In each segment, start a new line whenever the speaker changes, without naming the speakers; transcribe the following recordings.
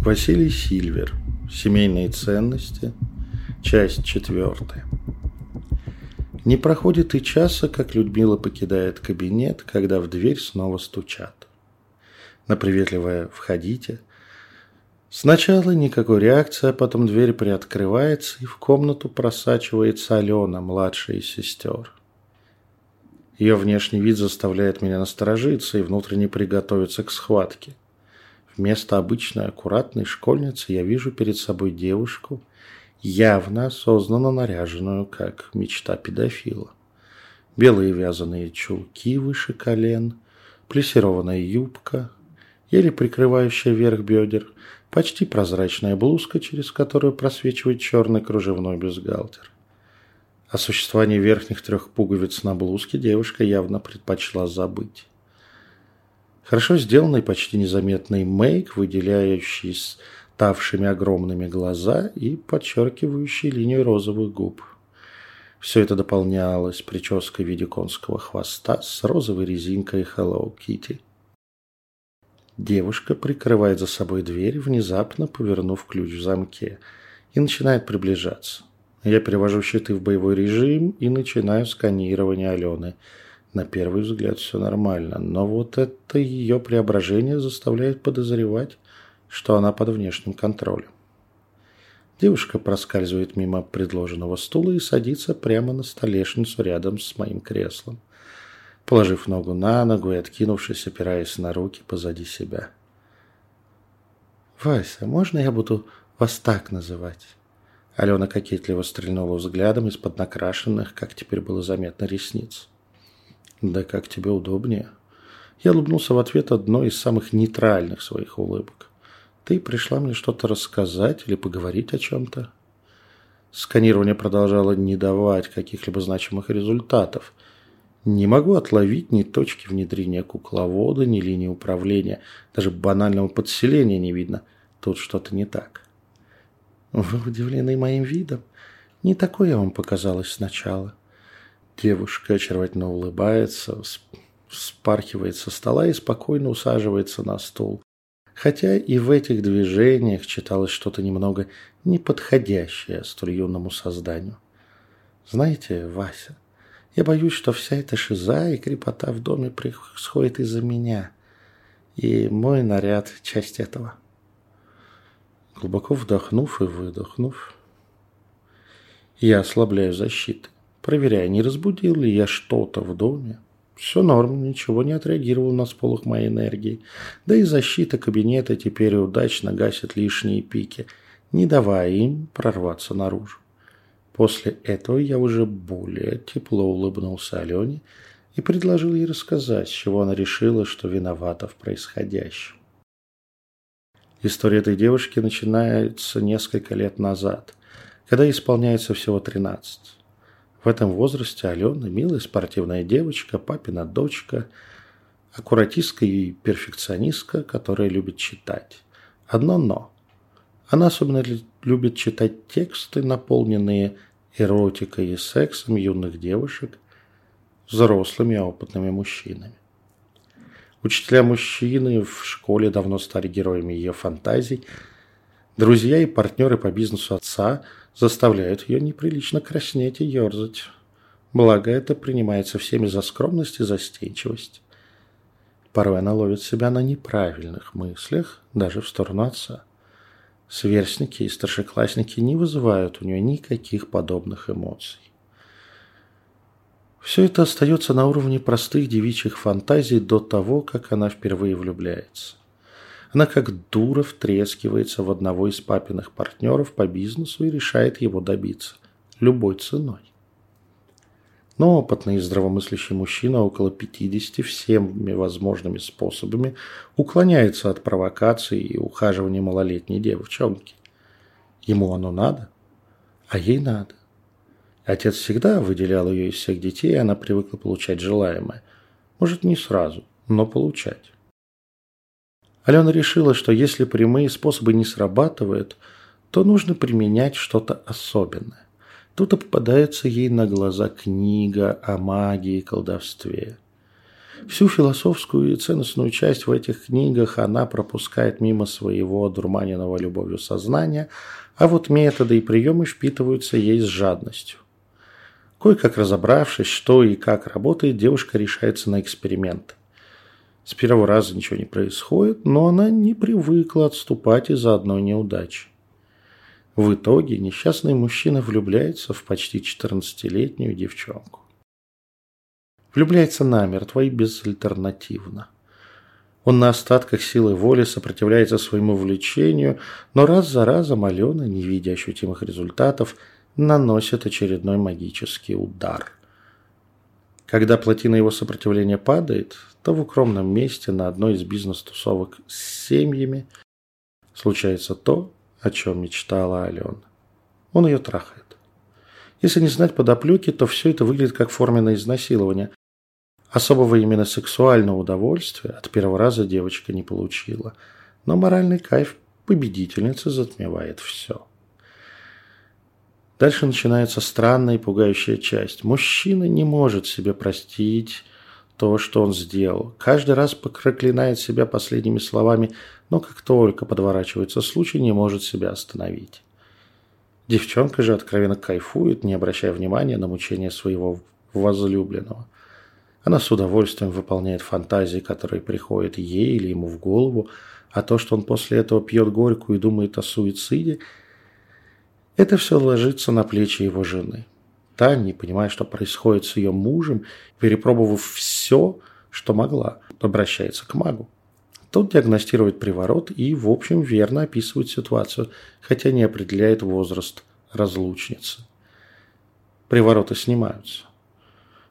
Василий Сильвер. Семейные ценности. Часть четвертая. Не проходит и часа, как Людмила покидает кабинет, когда в дверь снова стучат. На приветливое «входите» Сначала никакой реакции, а потом дверь приоткрывается, и в комнату просачивается Алена, младшая из сестер. Ее внешний вид заставляет меня насторожиться и внутренне приготовиться к схватке. Вместо обычной аккуратной школьницы я вижу перед собой девушку, явно осознанно наряженную, как мечта педофила. Белые вязаные чулки выше колен, плессированная юбка, еле прикрывающая верх бедер, почти прозрачная блузка, через которую просвечивает черный кружевной бюстгальтер. О существовании верхних трех пуговиц на блузке девушка явно предпочла забыть. Хорошо сделанный, почти незаметный мейк, выделяющий ставшими огромными глаза и подчеркивающий линию розовых губ. Все это дополнялось прической в виде конского хвоста с розовой резинкой Hello Kitty. Девушка прикрывает за собой дверь, внезапно повернув ключ в замке, и начинает приближаться. Я перевожу щиты в боевой режим и начинаю сканирование Алены – на первый взгляд все нормально, но вот это ее преображение заставляет подозревать, что она под внешним контролем. Девушка проскальзывает мимо предложенного стула и садится прямо на столешницу рядом с моим креслом, положив ногу на ногу и откинувшись, опираясь на руки позади себя. «Вася, можно я буду вас так называть?» Алена кокетливо стрельнула взглядом из-под накрашенных, как теперь было заметно, ресниц. Да как тебе удобнее. Я улыбнулся в ответ одной из самых нейтральных своих улыбок. Ты пришла мне что-то рассказать или поговорить о чем-то? Сканирование продолжало не давать каких-либо значимых результатов. Не могу отловить ни точки внедрения кукловода, ни линии управления. Даже банального подселения не видно. Тут что-то не так. Вы удивлены моим видом? Не такое я вам показалось сначала. Девушка очаровательно улыбается, спархивает со стола и спокойно усаживается на стул. Хотя и в этих движениях читалось что-то немного неподходящее столь юному созданию. Знаете, Вася, я боюсь, что вся эта шиза и крепота в доме происходит из-за меня. И мой наряд – часть этого. Глубоко вдохнув и выдохнув, я ослабляю защиты проверяя, не разбудил ли я что-то в доме. Все норм, ничего не отреагировал на сполох моей энергии. Да и защита кабинета теперь удачно гасит лишние пики, не давая им прорваться наружу. После этого я уже более тепло улыбнулся Алене и предложил ей рассказать, с чего она решила, что виновата в происходящем. История этой девушки начинается несколько лет назад, когда исполняется всего 13. В этом возрасте Алена – милая спортивная девочка, папина дочка, аккуратистка и перфекционистка, которая любит читать. Одно «но». Она особенно любит читать тексты, наполненные эротикой и сексом юных девушек, взрослыми опытными мужчинами. Учителя мужчины в школе давно стали героями ее фантазий. Друзья и партнеры по бизнесу отца – заставляют ее неприлично краснеть и ерзать. Благо это принимается всеми за скромность и застенчивость. Порой она ловит себя на неправильных мыслях, даже в сторону отца. Сверстники и старшеклассники не вызывают у нее никаких подобных эмоций. Все это остается на уровне простых девичьих фантазий до того, как она впервые влюбляется. Она как дура втрескивается в одного из папиных партнеров по бизнесу и решает его добиться. Любой ценой. Но опытный и здравомыслящий мужчина около 50 всеми возможными способами уклоняется от провокаций и ухаживания малолетней девчонки. Ему оно надо, а ей надо. Отец всегда выделял ее из всех детей, и она привыкла получать желаемое. Может, не сразу, но получать. Алена решила, что если прямые способы не срабатывают, то нужно применять что-то особенное. Тут и попадается ей на глаза книга о магии и колдовстве. Всю философскую и ценностную часть в этих книгах она пропускает мимо своего одурманенного любовью сознания, а вот методы и приемы впитываются ей с жадностью. Кое-как разобравшись, что и как работает, девушка решается на эксперимент. С первого раза ничего не происходит, но она не привыкла отступать из-за одной неудачи. В итоге несчастный мужчина влюбляется в почти 14-летнюю девчонку. Влюбляется намертво и безальтернативно. Он на остатках силы воли сопротивляется своему влечению, но раз за разом Алена, не видя ощутимых результатов, наносит очередной магический удар. Когда плотина его сопротивления падает, то в укромном месте на одной из бизнес-тусовок с семьями случается то, о чем мечтала Алена. Он ее трахает. Если не знать подоплеки, то все это выглядит как форменное изнасилование. Особого именно сексуального удовольствия от первого раза девочка не получила. Но моральный кайф победительницы затмевает все. Дальше начинается странная и пугающая часть. Мужчина не может себе простить то, что он сделал. Каждый раз проклинает себя последними словами, но как только подворачивается случай, не может себя остановить. Девчонка же откровенно кайфует, не обращая внимания на мучения своего возлюбленного. Она с удовольствием выполняет фантазии, которые приходят ей или ему в голову, а то, что он после этого пьет горькую и думает о суициде – это все ложится на плечи его жены. Та, не понимая, что происходит с ее мужем, перепробовав все, что могла, обращается к магу. Тот диагностирует приворот и, в общем, верно описывает ситуацию, хотя не определяет возраст разлучницы. Привороты снимаются.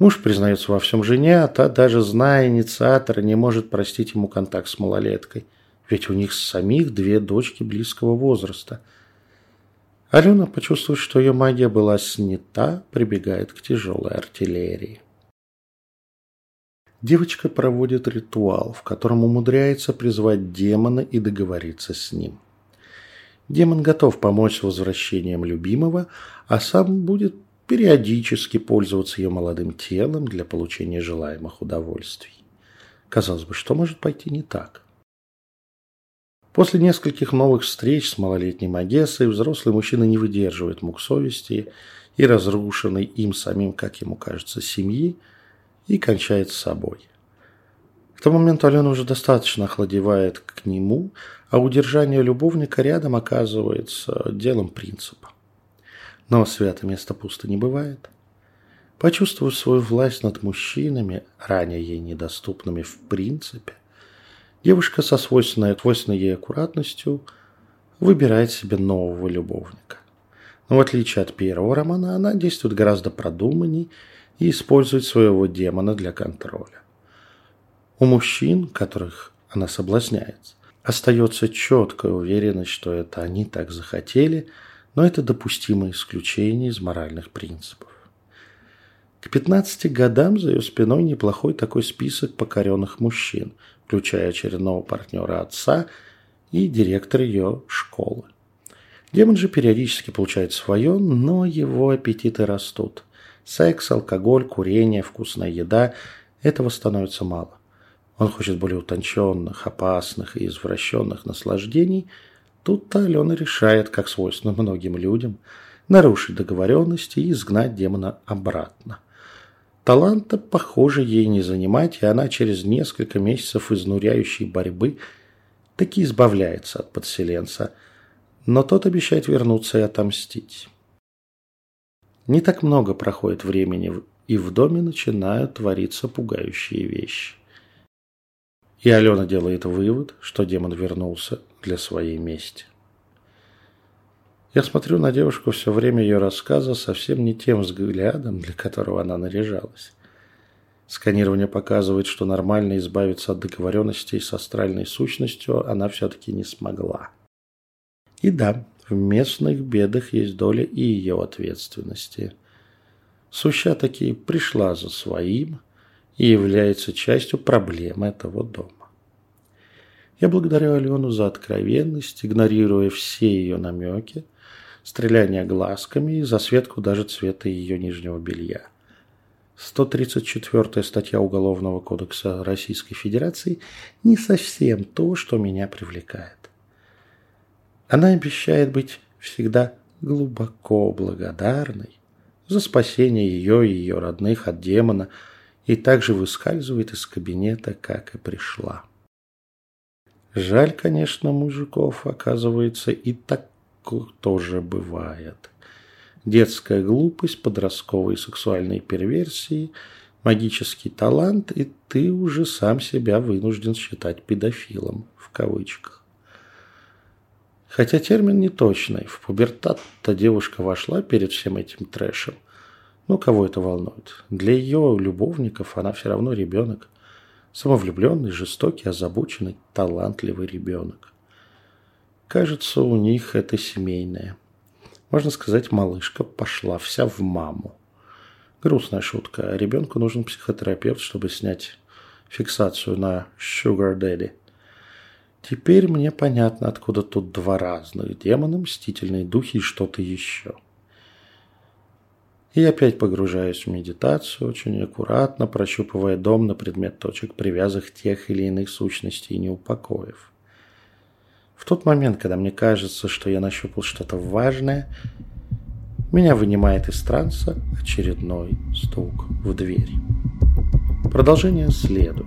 Муж признается во всем жене, а та, даже зная инициатора, не может простить ему контакт с малолеткой. Ведь у них самих две дочки близкого возраста – Алена, почувствовав, что ее магия была снята, прибегает к тяжелой артиллерии. Девочка проводит ритуал, в котором умудряется призвать демона и договориться с ним. Демон готов помочь с возвращением любимого, а сам будет периодически пользоваться ее молодым телом для получения желаемых удовольствий. Казалось бы, что может пойти не так? После нескольких новых встреч с малолетней Магессой взрослый мужчина не выдерживает мук совести и разрушенной им самим, как ему кажется, семьи, и кончает с собой. К тому моменту Алена уже достаточно охладевает к нему, а удержание любовника рядом оказывается делом принципа. Но святое место пусто не бывает. Почувствовав свою власть над мужчинами, ранее ей недоступными в принципе, Девушка со свойственной, свойственной ей аккуратностью выбирает себе нового любовника. Но в отличие от первого романа, она действует гораздо продуманней и использует своего демона для контроля. У мужчин, которых она соблазняет, остается четкая уверенность, что это они так захотели, но это допустимое исключение из моральных принципов. К 15 годам за ее спиной неплохой такой список покоренных мужчин, включая очередного партнера отца и директора ее школы. Демон же периодически получает свое, но его аппетиты растут. Секс, алкоголь, курение, вкусная еда – этого становится мало. Он хочет более утонченных, опасных и извращенных наслаждений. Тут-то Алена решает, как свойственно многим людям, нарушить договоренности и изгнать демона обратно. Таланта, похоже, ей не занимать, и она через несколько месяцев изнуряющей борьбы таки избавляется от подселенца, но тот обещает вернуться и отомстить. Не так много проходит времени, и в доме начинают твориться пугающие вещи. И Алена делает вывод, что демон вернулся для своей мести. Я смотрю на девушку все время ее рассказа совсем не тем взглядом, для которого она наряжалась. Сканирование показывает, что нормально избавиться от договоренностей с астральной сущностью она все-таки не смогла. И да, в местных бедах есть доля и ее ответственности. Суща таки пришла за своим и является частью проблемы этого дома. Я благодарю Алену за откровенность, игнорируя все ее намеки – стреляние глазками и засветку даже цвета ее нижнего белья. 134 статья Уголовного кодекса Российской Федерации не совсем то, что меня привлекает. Она обещает быть всегда глубоко благодарной за спасение ее и ее родных от демона и также выскальзывает из кабинета, как и пришла. Жаль, конечно, мужиков, оказывается, и так тоже бывает детская глупость, подростковые сексуальные перверсии, магический талант, и ты уже сам себя вынужден считать педофилом, в кавычках. Хотя термин не точный. В пубертат-то девушка вошла перед всем этим трэшем. Ну, кого это волнует? Для ее любовников она все равно ребенок. Самовлюбленный, жестокий, озабоченный, талантливый ребенок. Кажется, у них это семейное. Можно сказать, малышка пошла вся в маму. Грустная шутка. Ребенку нужен психотерапевт, чтобы снять фиксацию на Sugar Daddy. Теперь мне понятно, откуда тут два разных демона, мстительные духи и что-то еще. И опять погружаюсь в медитацию, очень аккуратно прощупывая дом на предмет точек, привязок тех или иных сущностей и неупокоев. В тот момент, когда мне кажется, что я нащупал что-то важное, меня вынимает из транса очередной стук в дверь. Продолжение следует.